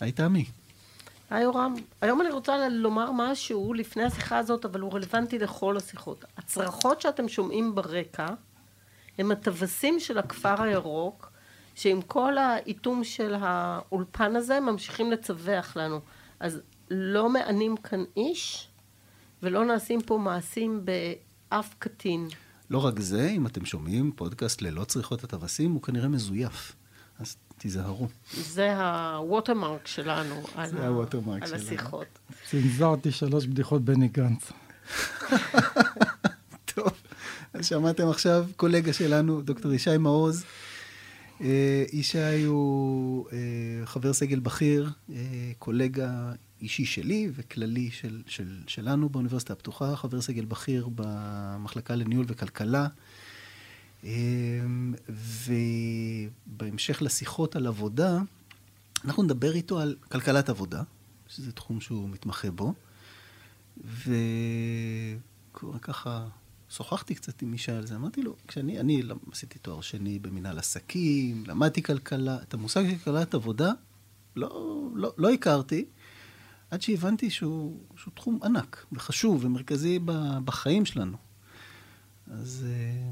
היי תמי. היי יורם. היום אני רוצה לומר משהו לפני השיחה הזאת, אבל הוא רלוונטי לכל השיחות. הצרחות שאתם שומעים ברקע, הם הטווסים של הכפר הירוק, שעם כל האיתום של האולפן הזה, ממשיכים לצווח לנו. אז לא מענים כאן איש, ולא נעשים פה מעשים באף קטין. לא רק זה, אם אתם שומעים פודקאסט ללא צריכות הטווסים, הוא כנראה מזויף. תיזהרו. זה הווטרמרק שלנו על, זה הווטרמרק על שלנו. השיחות. צנזרתי שלוש בדיחות בני גנץ. טוב, אז שמעתם עכשיו קולגה שלנו, דוקטור ישי מעוז. אה, ישי הוא אה, חבר סגל בכיר, אה, קולגה אישי שלי וכללי של, של, שלנו באוניברסיטה הפתוחה, חבר סגל בכיר במחלקה לניהול וכלכלה. אה, ובהמשך לשיחות על עבודה, אנחנו נדבר איתו על כלכלת עבודה, שזה תחום שהוא מתמחה בו. וככה שוחחתי קצת עם ישי על זה, אמרתי לו, כשאני אני עשיתי תואר שני במנהל עסקים, למדתי כלכלה, את המושג של כלכלת עבודה לא, לא, לא הכרתי, עד שהבנתי שהוא, שהוא תחום ענק וחשוב ומרכזי בחיים שלנו. אז אה,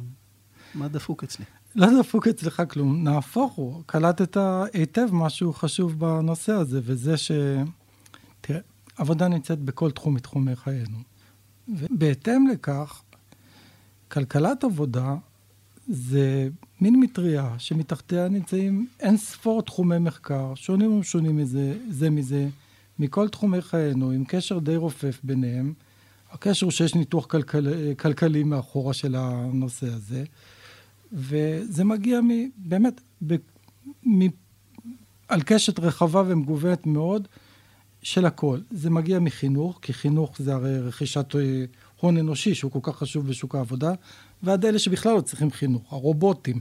מה דפוק אצלי? לא דפוק אצלך כלום, נהפוך הוא. קלטת היטב משהו חשוב בנושא הזה, וזה ש... תראה, עבודה נמצאת בכל תחום מתחומי חיינו. ובהתאם לכך, כלכלת עבודה זה מין מטריה שמתחתיה נמצאים אין ספור תחומי מחקר, שונים ומשונים מזה, זה מזה, מכל תחומי חיינו, עם קשר די רופף ביניהם. הקשר הוא שיש ניתוח כלכל, כלכלי מאחורה של הנושא הזה, וזה מגיע מ, באמת ב, מ, על קשת רחבה ומגוונת מאוד של הכל. זה מגיע מחינוך, כי חינוך זה הרי רכישת הון אנושי שהוא כל כך חשוב בשוק העבודה, ועד אלה שבכלל לא צריכים חינוך, הרובוטים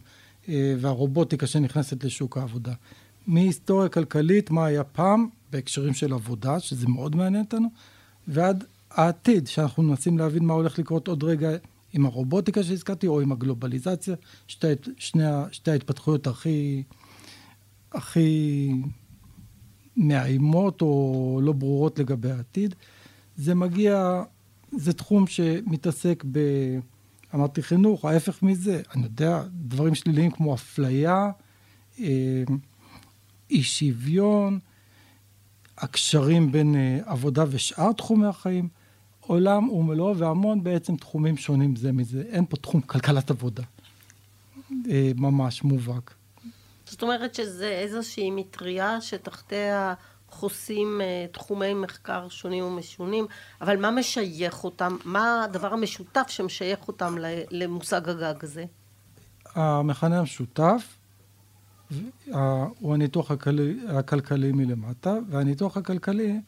והרובוטיקה שנכנסת לשוק העבודה. מהיסטוריה כלכלית, מה היה פעם, בהקשרים של עבודה, שזה מאוד מעניין אותנו, ועד העתיד, שאנחנו מנסים להבין מה הולך לקרות עוד רגע עם הרובוטיקה שהזכרתי, או עם הגלובליזציה, שתי, שני, שתי ההתפתחויות הכי, הכי מאיימות או לא ברורות לגבי העתיד. זה מגיע, זה תחום שמתעסק ב... אמרתי חינוך, ההפך מזה, אני יודע, דברים שליליים כמו אפליה, אה, אי שוויון, הקשרים בין אה, עבודה ושאר תחומי החיים, עולם ומלואו והמון בעצם תחומים שונים זה מזה. אין פה תחום כלכלת עבודה, אה, ממש מובהק. זאת אומרת שזה איזושהי מטריה שתחתיה חוסים תחומי מחקר שונים ומשונים, אבל מה משייך אותם? מה הדבר המשותף שמשייך אותם למושג הגג הזה? המכנה המשותף הוא הניתוח הכלכלי, הכלכלי מלמטה, והניתוח הכלכלי,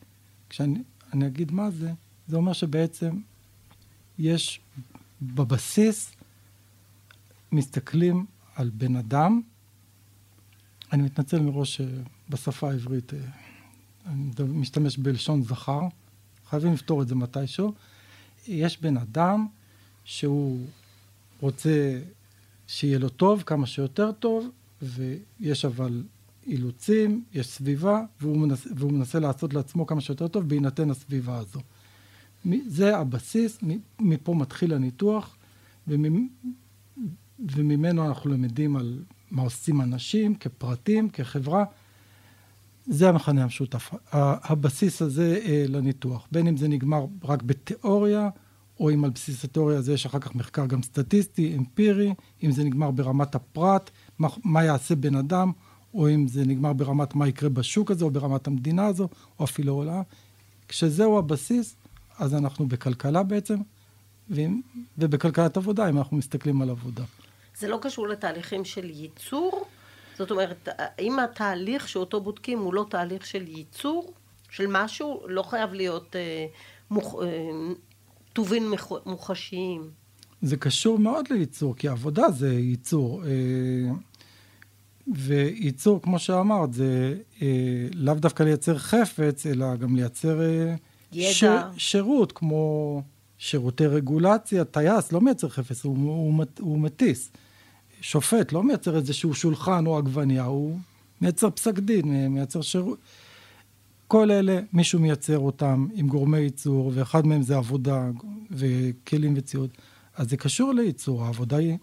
כשאני אגיד מה זה, זה אומר שבעצם יש בבסיס, מסתכלים על בן אדם, אני מתנצל מראש בשפה העברית, אני משתמש בלשון זכר, חייבים לפתור את זה מתישהו. יש בן אדם שהוא רוצה שיהיה לו טוב, כמה שיותר טוב, ויש אבל אילוצים, יש סביבה, והוא מנסה, והוא מנסה לעשות לעצמו כמה שיותר טוב בהינתן הסביבה הזו. זה הבסיס, מפה מתחיל הניתוח, וממנו אנחנו למדים על מה עושים אנשים כפרטים, כחברה. זה המכנה המשותף, הבסיס הזה לניתוח. בין אם זה נגמר רק בתיאוריה, או אם על בסיס התיאוריה הזה יש אחר כך מחקר גם סטטיסטי, אמפירי, אם זה נגמר ברמת הפרט, מה, מה יעשה בן אדם, או אם זה נגמר ברמת מה יקרה בשוק הזה, או ברמת המדינה הזו, או אפילו עולה. כשזהו הבסיס, אז אנחנו בכלכלה בעצם, ובכלכלת עבודה, אם אנחנו מסתכלים על עבודה. זה לא קשור לתהליכים של ייצור? זאת אומרת, אם התהליך שאותו בודקים הוא לא תהליך של ייצור, של משהו, לא חייב להיות אה, מוכ... אה, טובין מוחשיים. זה קשור מאוד לייצור, כי עבודה זה ייצור. אה, וייצור, כמו שאמרת, זה אה, לאו דווקא לייצר חפץ, אלא גם לייצר אה, ידע. ש, שירות, כמו שירותי רגולציה. טייס לא מייצר חפץ, הוא, הוא, הוא מטיס. שופט לא מייצר איזשהו שולחן או עגבניה, הוא מייצר פסק דין, מייצר שירות. כל אלה, מישהו מייצר אותם עם גורמי ייצור, ואחד מהם זה עבודה וכלים וציוד. אז זה קשור לייצור, העבודה היא,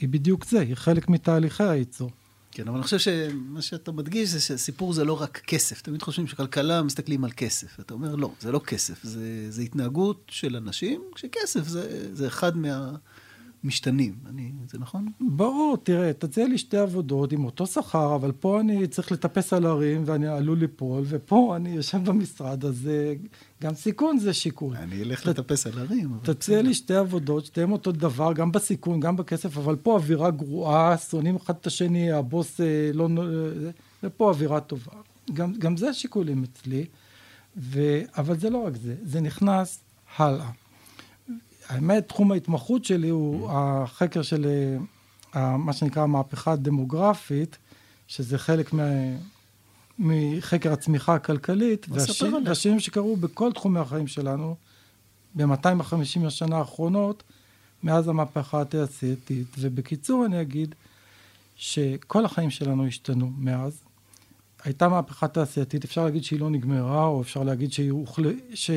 היא בדיוק זה, היא חלק מתהליכי הייצור. כן, אבל אני חושב שמה שאתה מדגיש זה שסיפור זה לא רק כסף. תמיד חושבים שכלכלה מסתכלים על כסף. אתה אומר, לא, זה לא כסף, זה, זה התנהגות של אנשים, כשכסף זה, זה אחד מה... משתנים, אני, זה נכון? ברור, תראה, תציע לי שתי עבודות עם אותו שכר, אבל פה אני צריך לטפס על הרים ואני עלול ליפול, ופה אני יושב במשרד, אז גם סיכון זה שיקול. אני אלך ת, לטפס על הרים. תציע לי שתי עבודות, שתיהן אותו דבר, גם בסיכון, גם בכסף, אבל פה אווירה גרועה, שונאים אחד את השני, הבוס אה, לא... ופה אווירה טובה. גם, גם זה שיקולים אצלי, ו... אבל זה לא רק זה, זה נכנס הלאה. האמת, תחום ההתמחות שלי הוא החקר של אה, מה שנקרא המהפכה הדמוגרפית, שזה חלק מה... מחקר הצמיחה הכלכלית, והשינויים שקרו בכל תחומי החיים שלנו, ב-250 השנה האחרונות, מאז המהפכה התעשייתית. ובקיצור אני אגיד שכל החיים שלנו השתנו מאז. הייתה מהפכה תעשייתית, אפשר להגיד שהיא לא נגמרה, או אפשר להגיד שהיא הוחל... ש...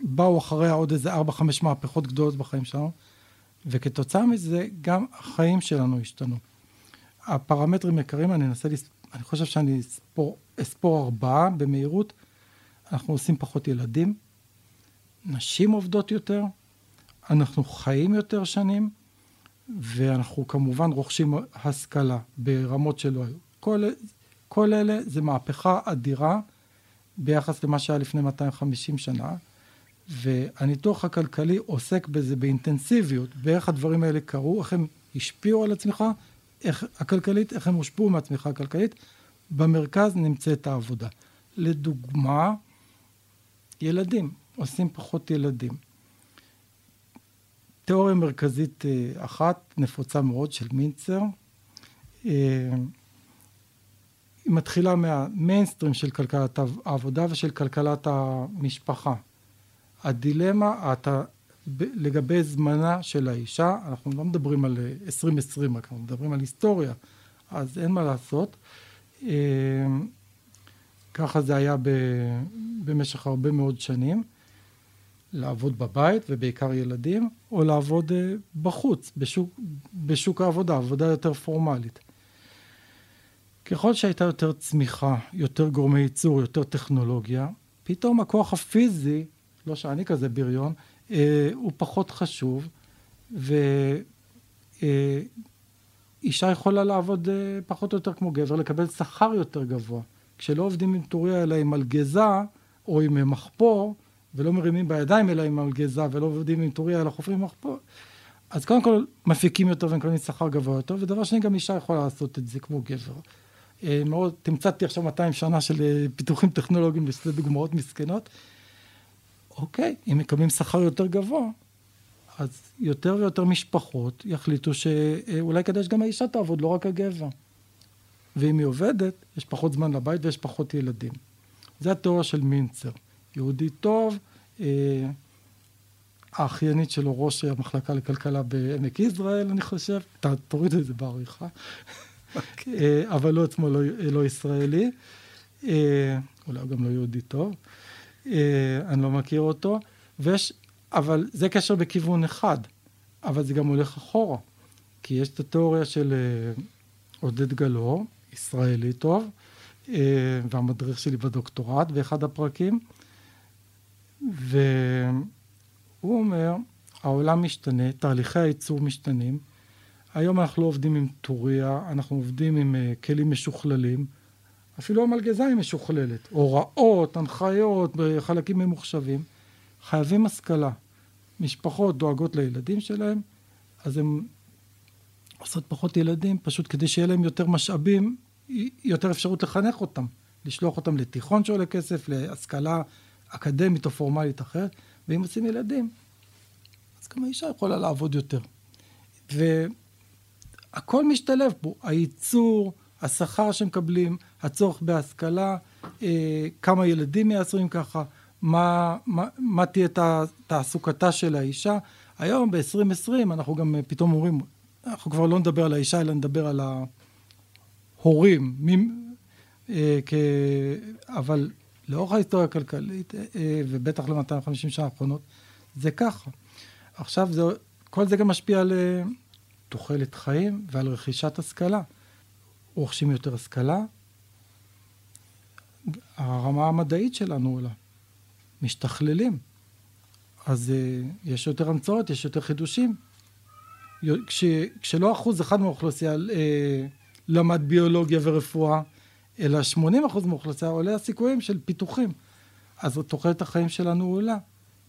באו אחריה עוד איזה ארבע, חמש מהפכות גדולות בחיים שלנו, וכתוצאה מזה גם החיים שלנו השתנו. הפרמטרים יקרים, אני אנסה, לס... אני חושב שאני אספור, אספור ארבעה במהירות. אנחנו עושים פחות ילדים, נשים עובדות יותר, אנחנו חיים יותר שנים, ואנחנו כמובן רוכשים השכלה ברמות שלא היו. כל, כל אלה זה מהפכה אדירה ביחס למה שהיה לפני 250 שנה. והניתוח הכלכלי עוסק בזה באינטנסיביות, באיך הדברים האלה קרו, איך הם השפיעו על הצמיחה איך, הכלכלית, איך הם הושפעו מהצמיחה הכלכלית. במרכז נמצאת העבודה. לדוגמה, ילדים, עושים פחות ילדים. תיאוריה מרכזית אה, אחת, נפוצה מאוד, של מינצר, אה, היא מתחילה מהמיינסטרים של כלכלת העבודה ושל כלכלת המשפחה. הדילמה, אתה, לגבי זמנה של האישה, אנחנו לא מדברים על 2020, אנחנו מדברים על היסטוריה, אז אין מה לעשות. אה, ככה זה היה ב, במשך הרבה מאוד שנים, לעבוד בבית ובעיקר ילדים, או לעבוד אה, בחוץ, בשוק, בשוק העבודה, עבודה יותר פורמלית. ככל שהייתה יותר צמיחה, יותר גורמי ייצור, יותר טכנולוגיה, פתאום הכוח הפיזי לא שאני כזה בריון, אה, הוא פחות חשוב, ואישה אה, יכולה לעבוד אה, פחות או יותר כמו גבר, לקבל שכר יותר גבוה. כשלא עובדים עם טוריה אלא עם מלגזה, או עם מחפור, ולא מרימים בידיים אלא עם מלגזה, ולא עובדים עם טוריה אלא חופרים מחפור, אז קודם כל מפיקים יותר ומקבלים שכר גבוה יותר, ודבר שני, גם אישה יכולה לעשות את זה כמו גבר. אה, מאוד, תמצאתי עכשיו 200 שנה של אה, פיתוחים טכנולוגיים לשתי דוגמאות מסכנות. אוקיי, אם מקבלים שכר יותר גבוה, אז יותר ויותר משפחות יחליטו שאולי כדאי שגם האישה תעבוד, לא רק הגבר. ואם היא עובדת, יש פחות זמן לבית ויש פחות ילדים. זה התיאוריה של מינצר. יהודי טוב, אה, האחיינית שלו ראש המחלקה לכלכלה בעמק יזרעאל, אני חושב, ת, תוריד את זה בעריכה, okay. אוקיי. אה, אבל לא עצמו לא, לא ישראלי, אה, אולי הוא גם לא יהודי טוב. אה, אני לא מכיר אותו, ויש, אבל זה קשר בכיוון אחד, אבל זה גם הולך אחורה, כי יש את התיאוריה של אה, עודד גלאור, ישראלי טוב, אה, והמדריך שלי בדוקטורט באחד הפרקים, והוא אומר, העולם משתנה, תהליכי הייצור משתנים, היום אנחנו לא עובדים עם טוריה, אנחנו עובדים עם כלים משוכללים, אפילו המלגזה היא משוכללת. הוראות, הנחיות, חלקים ממוחשבים. חייבים השכלה. משפחות דואגות לילדים שלהם, אז הן עושות פחות ילדים, פשוט כדי שיהיה להם יותר משאבים, יותר אפשרות לחנך אותם. לשלוח אותם לתיכון שעולה כסף, להשכלה אקדמית או פורמלית אחרת, ואם עושים ילדים, אז גם האישה יכולה לעבוד יותר. והכל משתלב פה, הייצור, השכר שמקבלים, הצורך בהשכלה, אה, כמה ילדים מייצרים ככה, מה, מה, מה תהיה תעסוקתה של האישה. היום ב-2020 אנחנו גם פתאום אומרים, אנחנו כבר לא נדבר על האישה אלא נדבר על ההורים. מי, אה, כ... אבל לאורך ההיסטוריה הכלכלית, אה, ובטח ל-250 שנה האחרונות, זה ככה. עכשיו, זה, כל זה גם משפיע על אה, תוחלת חיים ועל רכישת השכלה. רוכשים יותר השכלה, הרמה המדעית שלנו עולה, משתכללים. אז uh, יש יותר המצאות, יש יותר חידושים. כש, כשלא אחוז אחד מהאוכלוסייה uh, למד ביולוגיה ורפואה, אלא 80 אחוז מהאוכלוסייה עולה הסיכויים של פיתוחים. אז תוחלת החיים שלנו עולה.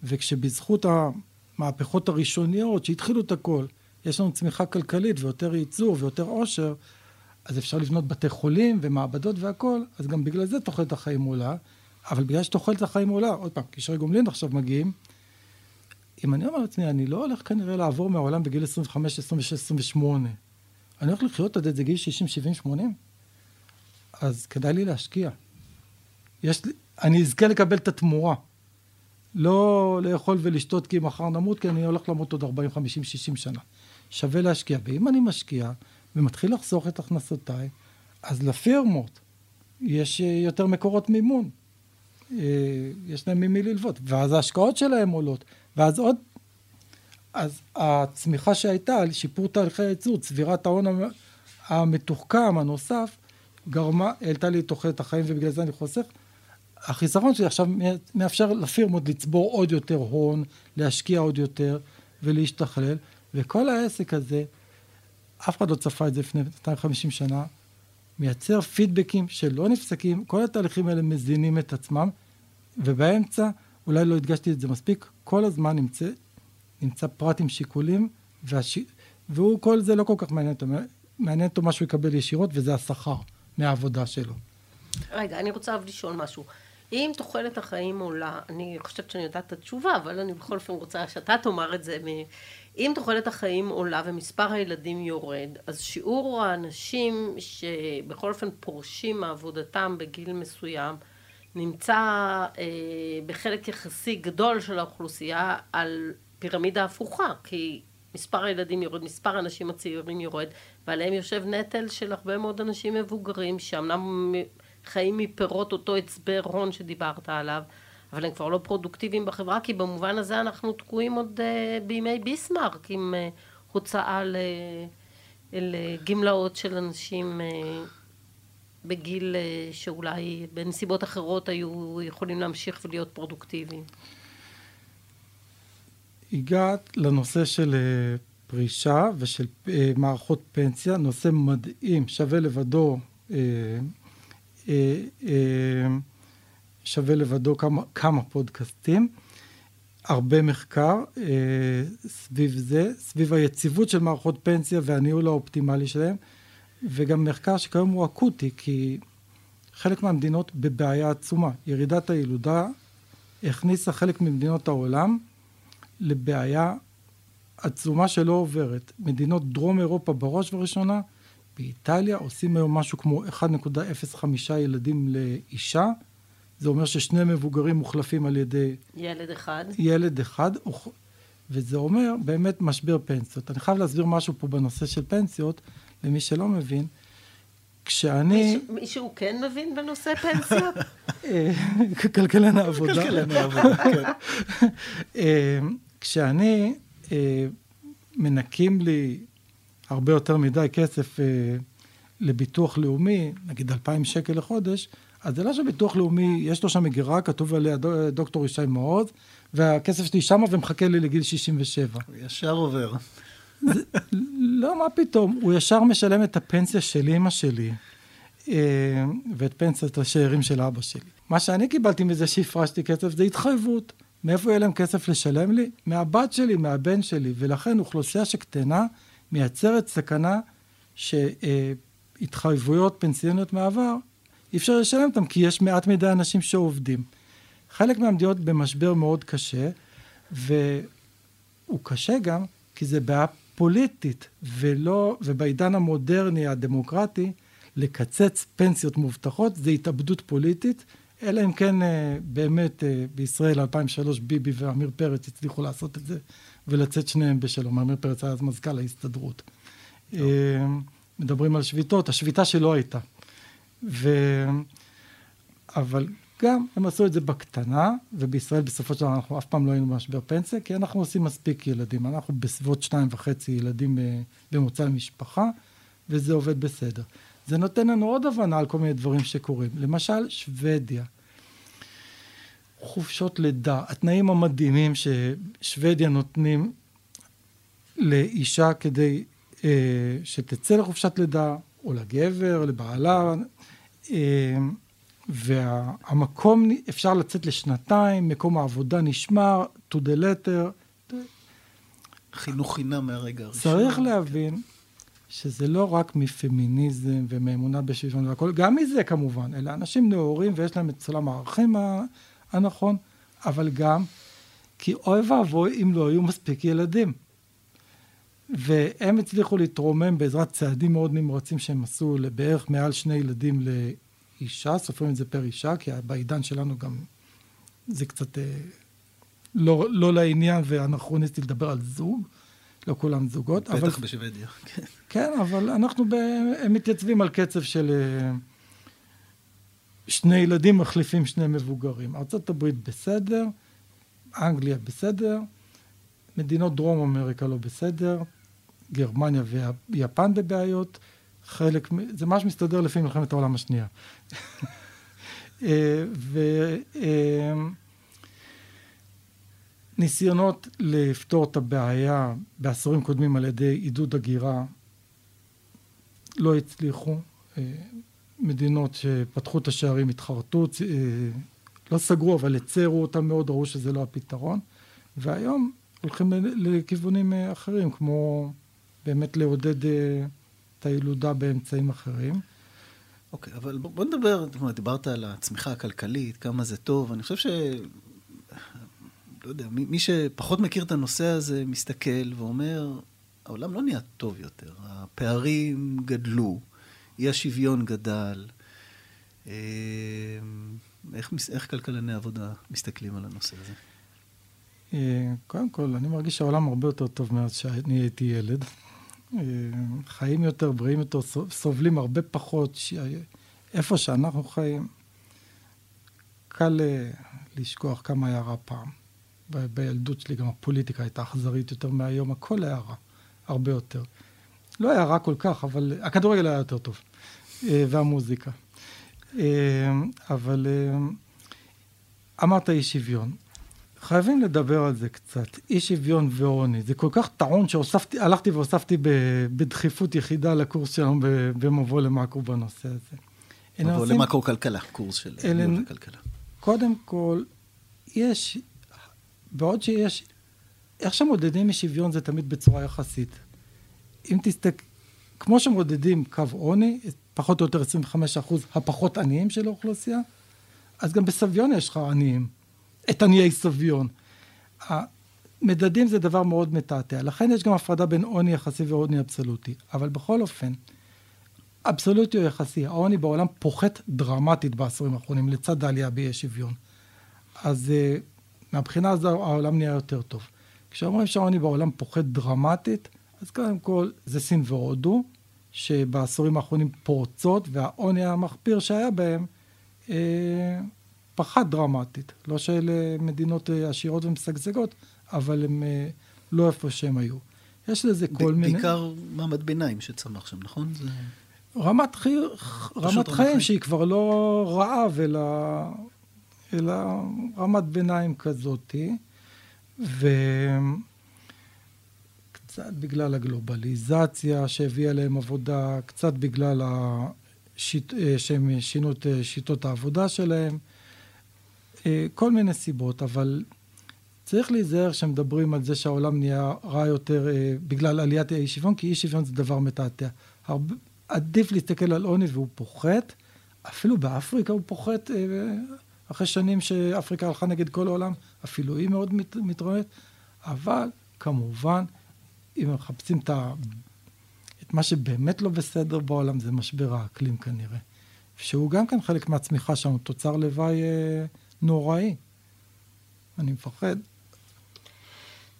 וכשבזכות המהפכות הראשוניות שהתחילו את הכל, יש לנו צמיחה כלכלית ויותר ייצור ויותר עושר, אז אפשר לבנות בתי חולים ומעבדות והכל, אז גם בגלל זה תוחלת החיים עולה. אבל בגלל שתוחלת החיים עולה, עוד פעם, קשרי גומלין עכשיו מגיעים, אם אני אומר לעצמי, אני לא הולך כנראה לעבור מהעולם בגיל 25, 26, 28. אני הולך לחיות עד איזה גיל 60, 70, 80, אז כדאי לי להשקיע. יש לי, אני אזכה לקבל את התמורה. לא לאכול ולשתות כי מחר נמות, כי אני הולך למות עוד 40, 50, 60 שנה. שווה להשקיע. ואם אני משקיע ומתחיל לחסוך את הכנסותיי, אז לפירמות יש אה, יותר מקורות מימון. אה, יש להם ממי ללוות, ואז ההשקעות שלהם עולות, ואז עוד, אז הצמיחה שהייתה על שיפור תהליכי הייצור, צבירת ההון המתוחכם הנוסף, גרמה, העלתה לי את תוחלת החיים ובגלל זה אני חוסך. החיסכון שלי עכשיו מאפשר לפירמות לצבור עוד יותר הון, להשקיע עוד יותר ולהשתכלל, וכל העסק הזה, אף אחד לא צפה את זה לפני 250 שנה, מייצר פידבקים שלא נפסקים, כל התהליכים האלה מזינים את עצמם, ובאמצע, אולי לא הדגשתי את זה מספיק, כל הזמן נמצא, נמצא פרט עם שיקולים, והש... והוא, כל זה לא כל כך מעניין אותו, מעניין אותו מה שהוא יקבל ישירות, וזה השכר מהעבודה שלו. רגע, אני רוצה לשאול משהו. אם תוחלת החיים עולה, אני חושבת שאני יודעת את התשובה, אבל אני בכל אופן רוצה שאתה תאמר את זה. אם תוחלת החיים עולה ומספר הילדים יורד, אז שיעור האנשים שבכל אופן פורשים מעבודתם בגיל מסוים, נמצא אה, בחלק יחסי גדול של האוכלוסייה על פירמידה הפוכה, כי מספר הילדים יורד, מספר האנשים הצעירים יורד, ועליהם יושב נטל של הרבה מאוד אנשים מבוגרים, שאמנם חיים מפירות אותו הצבר הון שדיברת עליו, אבל הם כבר לא פרודוקטיביים בחברה, כי במובן הזה אנחנו תקועים עוד uh, בימי ביסמרק עם uh, הוצאה לגמלאות של אנשים uh, בגיל uh, שאולי בנסיבות אחרות היו יכולים להמשיך ולהיות פרודוקטיביים. הגעת לנושא של פרישה ושל מערכות פנסיה, נושא מדהים, שווה לבדו. שווה לבדו כמה, כמה פודקאסטים, הרבה מחקר אה, סביב זה, סביב היציבות של מערכות פנסיה והניהול האופטימלי שלהם, וגם מחקר שכיום הוא אקוטי, כי חלק מהמדינות בבעיה עצומה. ירידת הילודה הכניסה חלק ממדינות העולם לבעיה עצומה שלא עוברת. מדינות דרום אירופה בראש ובראשונה, באיטליה עושים היום משהו כמו 1.05 ילדים לאישה, זה אומר ששני מבוגרים מוחלפים על ידי... ילד אחד. ילד אחד, וזה אומר באמת משבר פנסיות. אני חייב להסביר משהו פה בנושא של פנסיות, למי שלא מבין. כשאני... מישהו, מישהו כן מבין בנושא פנסיות? אה, כלכלן העבודה. כלכלן העבודה, כן. אה, כשאני, אה, מנקים לי הרבה יותר מדי כסף לביטוח לאומי, נגיד 2,000 שקל לחודש, אז זה לא שביטוח לאומי, יש לו שם מגירה, כתוב עליה דוקטור ישי מעוז, והכסף שלי שמה ומחכה לי לגיל 67. הוא ישר עובר. זה, לא, מה פתאום, הוא ישר משלם את הפנסיה של אימא שלי, אה, ואת פנסיית השאירים של אבא שלי. מה שאני קיבלתי מזה שהפרשתי כסף זה התחייבות. מאיפה יהיה להם כסף לשלם לי? מהבת שלי, מהבן שלי, ולכן אוכלוסייה שקטנה מייצרת סכנה שהתחייבויות פנסיוניות מעבר אי אפשר לשלם אותם, כי יש מעט מדי אנשים שעובדים. חלק מהמדינות במשבר מאוד קשה, והוא קשה גם כי זה בעיה פוליטית, ולא, ובעידן המודרני הדמוקרטי, לקצץ פנסיות מובטחות זה התאבדות פוליטית, אלא אם כן אה, באמת אה, בישראל 2003 ביבי ועמיר פרץ הצליחו לעשות את זה ולצאת שניהם בשלום. עמיר פרץ היה אז מזכ"ל ההסתדרות. אה, מדברים על שביתות, השביתה שלא הייתה. ו... אבל גם הם עשו את זה בקטנה, ובישראל בסופו של דבר אנחנו אף פעם לא היינו במשבר פנסיה, כי אנחנו עושים מספיק ילדים. אנחנו בסביבות שניים וחצי ילדים אה, במוצא למשפחה, וזה עובד בסדר. זה נותן לנו עוד הבנה על כל מיני דברים שקורים. למשל, שוודיה. חופשות לידה, התנאים המדהימים ששוודיה נותנים לאישה כדי אה, שתצא לחופשת לידה, או לגבר, לבעלה, והמקום, אפשר לצאת לשנתיים, מקום העבודה נשמר, to the letter. חינוך חינם מהרגע הראשון. צריך להבין שזה לא רק מפמיניזם ומאמונה בשוויון והכל, גם מזה כמובן, אלה אנשים נאורים ויש להם את סולם הערכים הנכון, אבל גם כי אוי ואבוי אם לא היו מספיק ילדים. והם הצליחו להתרומם בעזרת צעדים מאוד נמרצים שהם עשו לבערך מעל שני ילדים לאישה, סופרים את זה פר אישה, כי בעידן שלנו גם זה קצת אה, לא, לא לעניין ואנכרוניסטי לדבר על זוג, לא כולם זוגות. בטח אבל, בשוודיה, כן. כן, אבל אנחנו, ב, הם מתייצבים על קצב של אה, שני ילדים מחליפים שני מבוגרים. ארה"ב בסדר, אנגליה בסדר, מדינות דרום אמריקה לא בסדר, גרמניה ויפן בבעיות, חלק, זה ממש מסתדר לפי מלחמת העולם השנייה. אה, וניסיונות אה, לפתור את הבעיה בעשורים קודמים על ידי עידוד הגירה לא הצליחו. אה, מדינות שפתחו את השערים התחרטו, לא סגרו אבל הצרו אותם מאוד, ראו שזה לא הפתרון. והיום הולכים לכיוונים אחרים, כמו באמת לעודד אה, את הילודה באמצעים אחרים. אוקיי, okay, אבל בוא נדבר, דיברת על הצמיחה הכלכלית, כמה זה טוב, אני חושב ש... לא יודע, מי, מי שפחות מכיר את הנושא הזה מסתכל ואומר, העולם לא נהיה טוב יותר, הפערים גדלו, אי השוויון גדל. אה, איך, איך כלכלני עבודה מסתכלים על הנושא הזה? אה, קודם כל, אני מרגיש שהעולם הרבה יותר טוב מאז שאני הייתי ילד. אה, חיים יותר, בריאים יותר, סובלים הרבה פחות. איפה שאנחנו חיים, קל אה, לשכוח כמה היה רע פעם. בילדות שלי גם הפוליטיקה הייתה אכזרית יותר מהיום, הכל היה רע, הרבה יותר. לא היה רע כל כך, אבל הכדורגל היה יותר טוב, אה, והמוזיקה. אבל אמרת אי שוויון. חייבים לדבר על זה קצת. אי שוויון ועוני. זה כל כך טעון שהוספתי, הלכתי והוספתי בדחיפות יחידה לקורס שלנו במבוא למאקרו בנושא הזה. מבוא למאקרו כלכלה, קורס של ניהול וכלכלה. קודם כל, יש, בעוד שיש, איך שמודדים אי שוויון זה תמיד בצורה יחסית. אם תסתכל, כמו שמודדים קו עוני, פחות או יותר 25 אחוז הפחות עניים של האוכלוסייה, אז גם בסביון יש לך עניים. את עניי סביון. מדדים זה דבר מאוד מתעתע, לכן יש גם הפרדה בין עוני יחסי ועוני אבסולוטי. אבל בכל אופן, אבסולוטי או יחסי, העוני בעולם פוחת דרמטית בעשורים האחרונים, לצד העלייה באי שוויון. אז uh, מהבחינה הזו העולם נהיה יותר טוב. כשאומרים שהעוני בעולם פוחת דרמטית, אז קודם כל זה סין והודו, שבעשורים האחרונים פורצות, והעוני המחפיר שהיה בהם, uh, פחת דרמטית. לא שאלה מדינות אה, עשירות ומשגשגות, אבל הם אה, לא איפה שהם היו. יש לזה כל מיני... בעיקר מעמד ביניים שצמח שם, נכון? זה... רמת, חי... רמת חיים חיים שהיא כבר לא רעב, אלא, אלא רמת ביניים כזאתי. וקצת בגלל הגלובליזציה שהביאה להם עבודה, קצת בגלל השיט... אה, שהם שינו את שיטות העבודה שלהם. אה, כל מיני סיבות, אבל צריך להיזהר כשמדברים על זה שהעולם נהיה רע יותר אה, בגלל עליית האי שוויון, כי אי שוויון זה דבר מתעתע. הרבה, עדיף להסתכל על עוני והוא פוחת, אפילו באפריקה הוא פוחת, אה, אחרי שנים שאפריקה הלכה נגד כל העולם, אפילו היא מאוד מת, מתרוממת, אבל כמובן, אם מחפשים את, ה, את מה שבאמת לא בסדר בעולם, זה משבר האקלים כנראה. שהוא גם כן חלק מהצמיחה שלנו, תוצר לוואי... אה, נוראי. אני מפחד.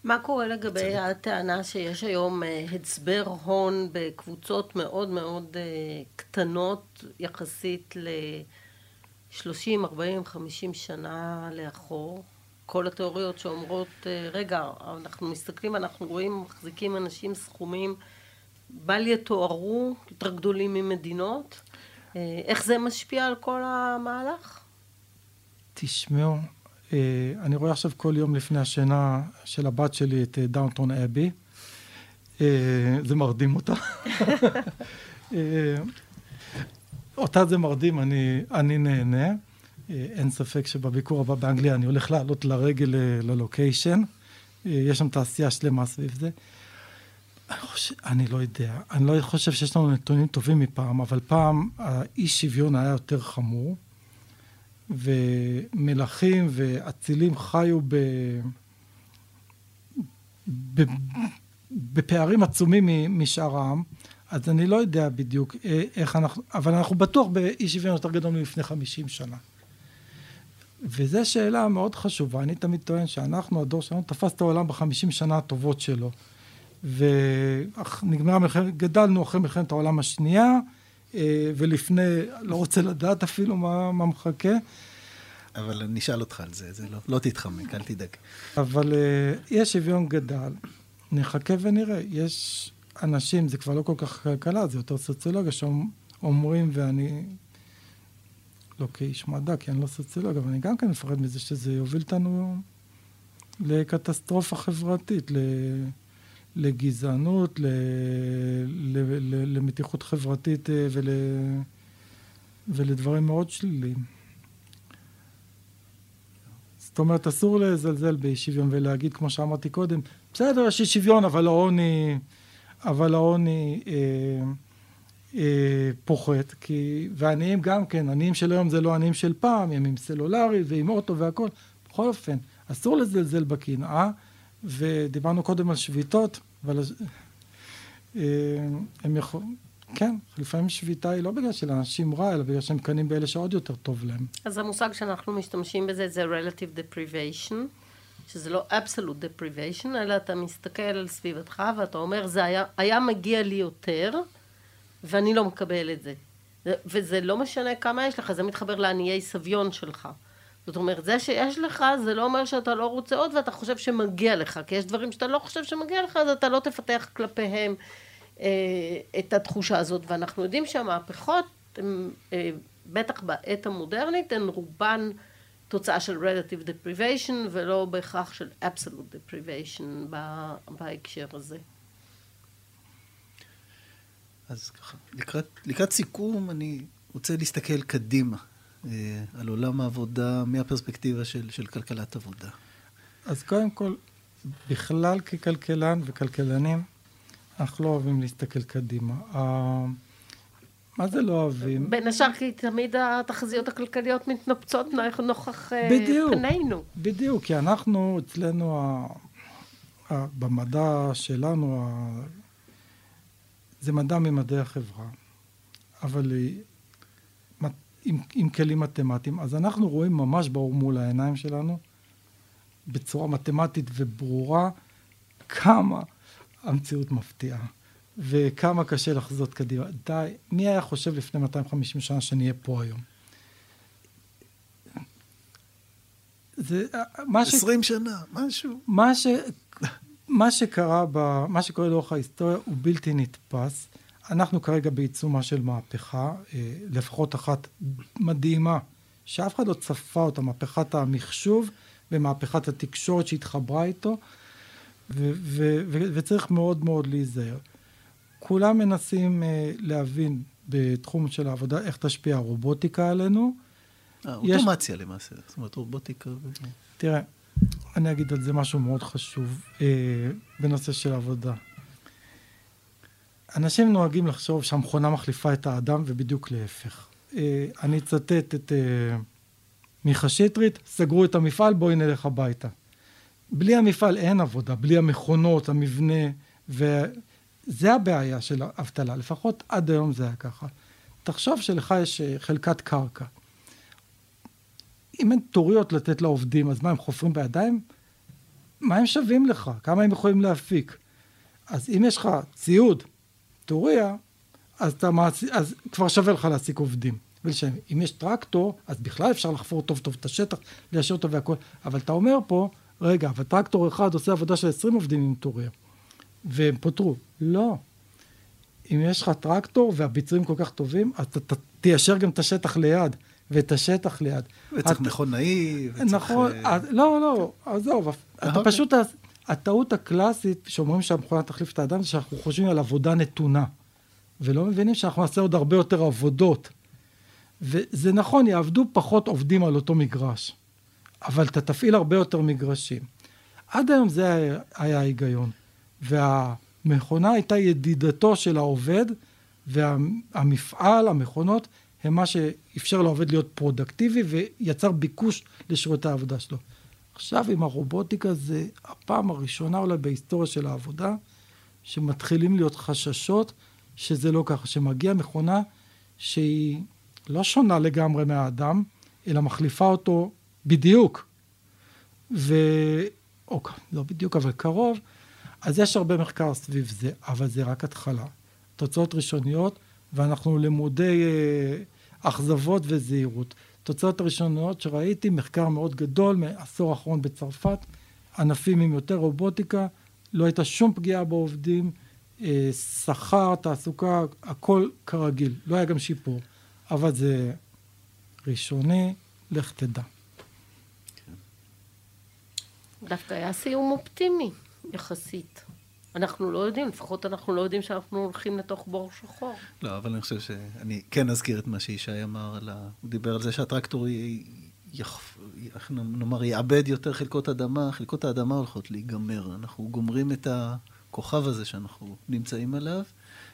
מה קורה לגבי צדק. הטענה שיש היום אה, הצבר הון בקבוצות מאוד מאוד אה, קטנות יחסית ל-30, 40, 50 שנה לאחור? כל התיאוריות שאומרות, אה, רגע, אנחנו מסתכלים, אנחנו רואים, מחזיקים אנשים סכומים בל יתוארו, יותר גדולים ממדינות. איך זה משפיע על כל המהלך? תשמעו, אה, אני רואה עכשיו כל יום לפני השינה של הבת שלי את דאונטון אה, אבי. אה, זה מרדים אותה. אותה זה מרדים, אני, אני נהנה. אין ספק שבביקור הבא באנגליה אני הולך לעלות לרגל ללוקיישן. יש שם תעשייה שלמה סביב זה. אני, חושב, אני לא יודע, אני לא חושב שיש לנו נתונים טובים מפעם, אבל פעם האי שוויון היה יותר חמור. ומלכים ואצילים חיו ב... ב... בפערים עצומים משאר העם, אז אני לא יודע בדיוק אה, איך אנחנו, אבל אנחנו בטוח באי שוויון יותר גדול מלפני 50 שנה. וזו שאלה מאוד חשובה, אני תמיד טוען שאנחנו, הדור שלנו, תפס את העולם בחמישים שנה הטובות שלו. ונגמרה מלחמת, גדלנו אחרי מלחמת העולם השנייה, ולפני, לא רוצה לדעת אפילו מה, מה מחכה. אבל אני אשאל אותך על זה, זה לא, לא תתחמק, אל תדאג. אבל uh, יש שוויון גדל, נחכה ונראה. יש אנשים, זה כבר לא כל כך כלכלה, זה יותר סוציולוגיה, שאומרים, ואני לא כאיש מדע, כי אני לא סוציולוג, אבל אני גם כן מפחד מזה שזה יוביל אותנו לקטסטרופה חברתית, ל... לגזענות, ל... ל... ל... למתיחות חברתית אה, ול... ולדברים מאוד שליליים. זאת אומרת, אסור לזלזל באי שוויון ולהגיד, כמו שאמרתי קודם, בסדר, יש אי שוויון, אבל העוני, אבל העוני אה, אה, פוחת, כי, ועניים גם כן, עניים של היום זה לא עניים של פעם, הם עם סלולרי ועם אוטו והכל. בכל אופן, אסור לזלזל בקנאה, ודיברנו קודם על שביתות, אבל אה, הם יכולים... כן, לפעמים שביתה היא לא בגלל שלאנשים רע, אלא בגלל שהם קנים באלה שעוד יותר טוב להם. אז המושג שאנחנו משתמשים בזה זה relative deprivation, שזה לא absolute deprivation, אלא אתה מסתכל על סביבתך ואתה אומר, זה היה, היה מגיע לי יותר, ואני לא מקבל את זה. וזה לא משנה כמה יש לך, זה מתחבר לעניי סביון שלך. זאת אומרת, זה שיש לך, זה לא אומר שאתה לא רוצה עוד ואתה חושב שמגיע לך, כי יש דברים שאתה לא חושב שמגיע לך, אז אתה לא תפתח כלפיהם אה, את התחושה הזאת, ואנחנו יודעים שהמהפכות, הם, אה, בטח בעת המודרנית, הן רובן תוצאה של relative deprivation ולא בהכרח של absolute deprivation בהקשר הזה. אז ככה, לקראת, לקראת סיכום, אני רוצה להסתכל קדימה על עולם העבודה מהפרספקטיבה של, של כלכלת עבודה. אז קודם כל, בכלל ככלכלן וכלכלנים, אנחנו לא אוהבים להסתכל קדימה. מה זה לא אוהבים? בין השאר כי תמיד התחזיות הכלכליות מתנפצות נוכח אה, בדיוק, פנינו. בדיוק, כי אנחנו, אצלנו, ה, ה, במדע שלנו, ה, זה מדע ממדעי החברה, אבל עם, עם כלים מתמטיים. אז אנחנו רואים ממש ברור מול העיניים שלנו, בצורה מתמטית וברורה, כמה המציאות מפתיעה. וכמה קשה לחזות קדימה. די, מי היה חושב לפני 250 שנה שנהיה פה היום? זה מה 20 ש... שנה, משהו. מה, ש... מה שקרה, ב... מה שקורה לאורך ההיסטוריה הוא בלתי נתפס. אנחנו כרגע בעיצומה של מהפכה, אה, לפחות אחת מדהימה, שאף אחד לא צפה אותה, מהפכת המחשוב ומהפכת התקשורת שהתחברה איתו. ו- ו- ו- וצריך מאוד מאוד להיזהר. כולם מנסים uh, להבין בתחום של העבודה איך תשפיע הרובוטיקה עלינו. אה, אוטומציה יש... למעשה, זאת אומרת רובוטיקה. תראה, אני אגיד על זה משהו מאוד חשוב uh, בנושא של עבודה. אנשים נוהגים לחשוב שהמכונה מחליפה את האדם ובדיוק להפך. Uh, אני אצטט את uh, מיכה שטרית, סגרו את המפעל, בואי נלך הביתה. בלי המפעל אין עבודה, בלי המכונות, המבנה, וזה הבעיה של האבטלה, לפחות עד היום זה היה ככה. תחשוב שלך יש אה, חלקת קרקע. אם אין טוריות לתת לעובדים, אז מה, הם חופרים בידיים? מה הם שווים לך? כמה הם יכולים להפיק? אז אם יש לך ציוד, טוריה, אז, אתה מעש... אז כבר שווה לך להעסיק עובדים. ולשם, אם יש טרקטור, אז בכלל אפשר לחפור טוב טוב את השטח, ליישר אותו והכל. אבל אתה אומר פה, רגע, אבל טרקטור אחד עושה עבודה של 20 עובדים עם טוריה, והם פוטרו. לא. אם יש לך טרקטור והביצועים כל כך טובים, אז אתה תיישר גם את השטח ליד, ואת השטח ליד. וצריך את... מכונאי, וצריך... נכון, uh... לא, לא, עזוב, אתה אוקיי. פשוט, הטעות הקלאסית שאומרים שהמכונה תחליף את האדם, זה שאנחנו חושבים על עבודה נתונה, ולא מבינים שאנחנו נעשה עוד הרבה יותר עבודות. וזה נכון, יעבדו פחות עובדים על אותו מגרש, אבל אתה תפעיל הרבה יותר מגרשים. עד היום זה היה, ההיגיון. והמכונה הייתה ידידתו של העובד, והמפעל, המכונות, הם מה שאפשר לעובד להיות פרודקטיבי ויצר ביקוש לשירותי העבודה שלו. עכשיו עם הרובוטיקה זה הפעם הראשונה אולי בהיסטוריה של העבודה, שמתחילים להיות חששות שזה לא ככה, שמגיעה מכונה שהיא לא שונה לגמרי מהאדם, אלא מחליפה אותו בדיוק. ו... או לא בדיוק, אבל קרוב. אז יש הרבה מחקר סביב זה, אבל זה רק התחלה. תוצאות ראשוניות, ואנחנו למודי אה, אכזבות וזהירות. תוצאות הראשוניות שראיתי, מחקר מאוד גדול מעשור האחרון בצרפת, ענפים עם יותר רובוטיקה, לא הייתה שום פגיעה בעובדים, אה, שכר, תעסוקה, הכל כרגיל, לא היה גם שיפור. אבל זה ראשוני, לך תדע. דווקא היה סיום אופטימי יחסית. אנחנו לא יודעים, לפחות אנחנו לא יודעים שאנחנו הולכים לתוך בור שחור. לא, אבל אני חושב שאני כן אזכיר את מה שישי אמר, על ה... הוא דיבר על זה שהטרקטור יח... נאמר, יאבד יותר חלקות אדמה, חלקות האדמה הולכות להיגמר. אנחנו גומרים את הכוכב הזה שאנחנו נמצאים עליו.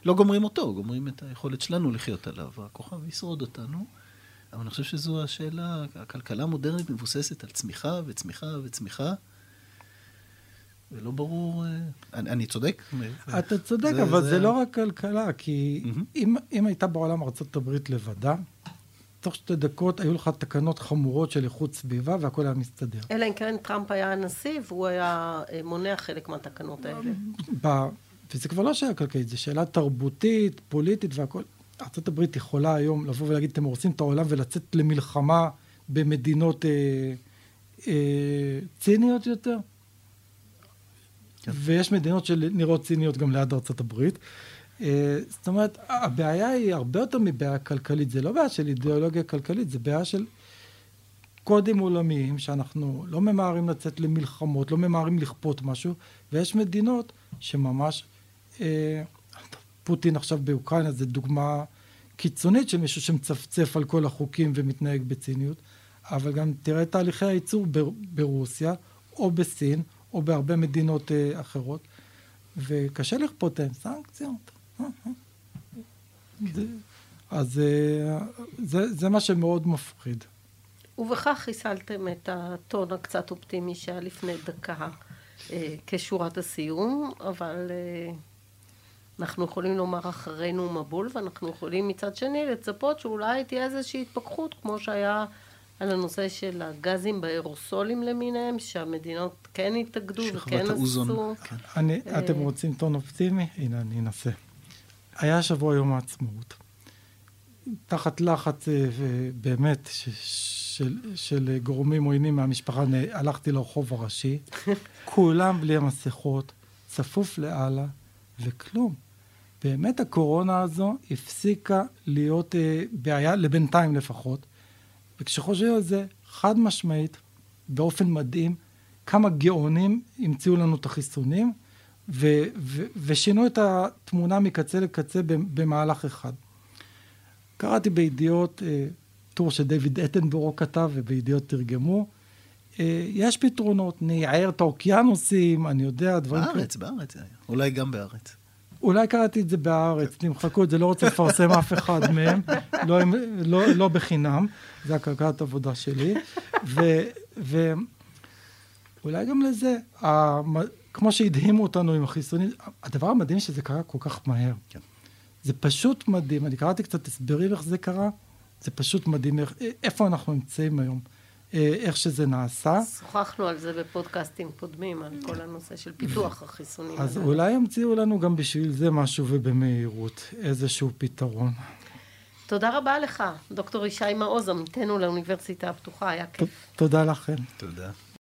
לא גומרים אותו, גומרים את היכולת שלנו לחיות עליו. הכוכב ישרוד אותנו. אבל אני חושב שזו השאלה, הכלכלה המודרנית מבוססת על צמיחה וצמיחה וצמיחה. ולא ברור, אה, אני, אני צודק? אתה צודק, זה, אבל זה... זה לא רק כלכלה, כי mm-hmm. אם, אם הייתה בעולם ארה"ב לבדה, תוך שתי דקות היו לך תקנות חמורות של איכות סביבה והכל היה מסתדר. אלא אם כן טראמפ היה הנשיא והוא היה אה, מונע חלק מהתקנות האלה. ב... וזה כבר לא שאלה כלכלית, זו שאלה תרבותית, פוליטית והכל. ארה"ב יכולה היום לבוא ולהגיד, אתם הורסים את העולם ולצאת למלחמה במדינות אה, אה, ציניות יותר? כן. ויש מדינות שנראות ציניות גם ליד ארצות הברית. אה, זאת אומרת, הבעיה היא הרבה יותר מבעיה כלכלית. זה לא בעיה של אידיאולוגיה כלכלית, זה בעיה של קודים עולמיים, שאנחנו לא ממהרים לצאת למלחמות, לא ממהרים לכפות משהו, ויש מדינות שממש... אה, פוטין עכשיו באוקראינה זה דוגמה קיצונית של מישהו שמצפצף על כל החוקים ומתנהג בציניות, אבל גם תראה את תהליכי הייצור ברוסיה, או בסין, או בהרבה מדינות אה, אחרות, וקשה לכפות להם סנקציות. אה, אה. זה, אז זה, זה מה שמאוד מפחיד. ובכך חיסלתם את הטון הקצת אופטימי שהיה לפני דקה כשורת הסיום, אבל אנחנו יכולים לומר אחרינו מבול, ואנחנו יכולים מצד שני לצפות שאולי תהיה איזושהי התפכחות, כמו שהיה על הנושא של הגזים באירוסולים למיניהם, שהמדינות כן התאגדו וכן עשו. כן. אני, אה, אתם רוצים טון אופטימי? הנה, אני אנסה. היה שבוע יום העצמאות. תחת לחץ אה, באמת של, של גורמים עוינים מהמשפחה, הלכתי לרחוב הראשי, כולם בלי המסכות, צפוף לאללה, וכלום. באמת הקורונה הזו הפסיקה להיות אה, בעיה, לבינתיים לפחות, וכשחושבים על זה, חד משמעית, באופן מדהים, כמה גאונים המציאו לנו את החיסונים, ו- ו- ושינו את התמונה מקצה לקצה במהלך אחד. קראתי בידיעות, אה, טור שדייוויד אטנבורו כתב ובידיעות תרגמו, אה, יש פתרונות, נייער את האוקיינוסים, אני יודע, דברים. בארץ, בארץ זה היה. אולי גם בארץ. אולי קראתי את זה בהארץ, תמחקו את זה, לא רוצה לפרסם אף אחד מהם, לא, לא, לא בחינם, זה הכלכלת עבודה שלי. ואולי גם לזה, כמו שהדהימו אותנו עם החיסונים, הדבר המדהים שזה קרה כל כך מהר. כן. זה פשוט מדהים, אני קראתי קצת הסברים איך זה קרה, זה פשוט מדהים איך, איפה אנחנו נמצאים היום. איך שזה נעשה. שוחחנו על זה בפודקאסטים קודמים, על כל הנושא של פיתוח החיסונים. אז אולי ימציאו לנו גם בשביל זה משהו ובמהירות, איזשהו פתרון. תודה רבה לך, דוקטור ישי מעוז, עמיתנו לאוניברסיטה הפתוחה, היה כיף. תודה לכם. תודה.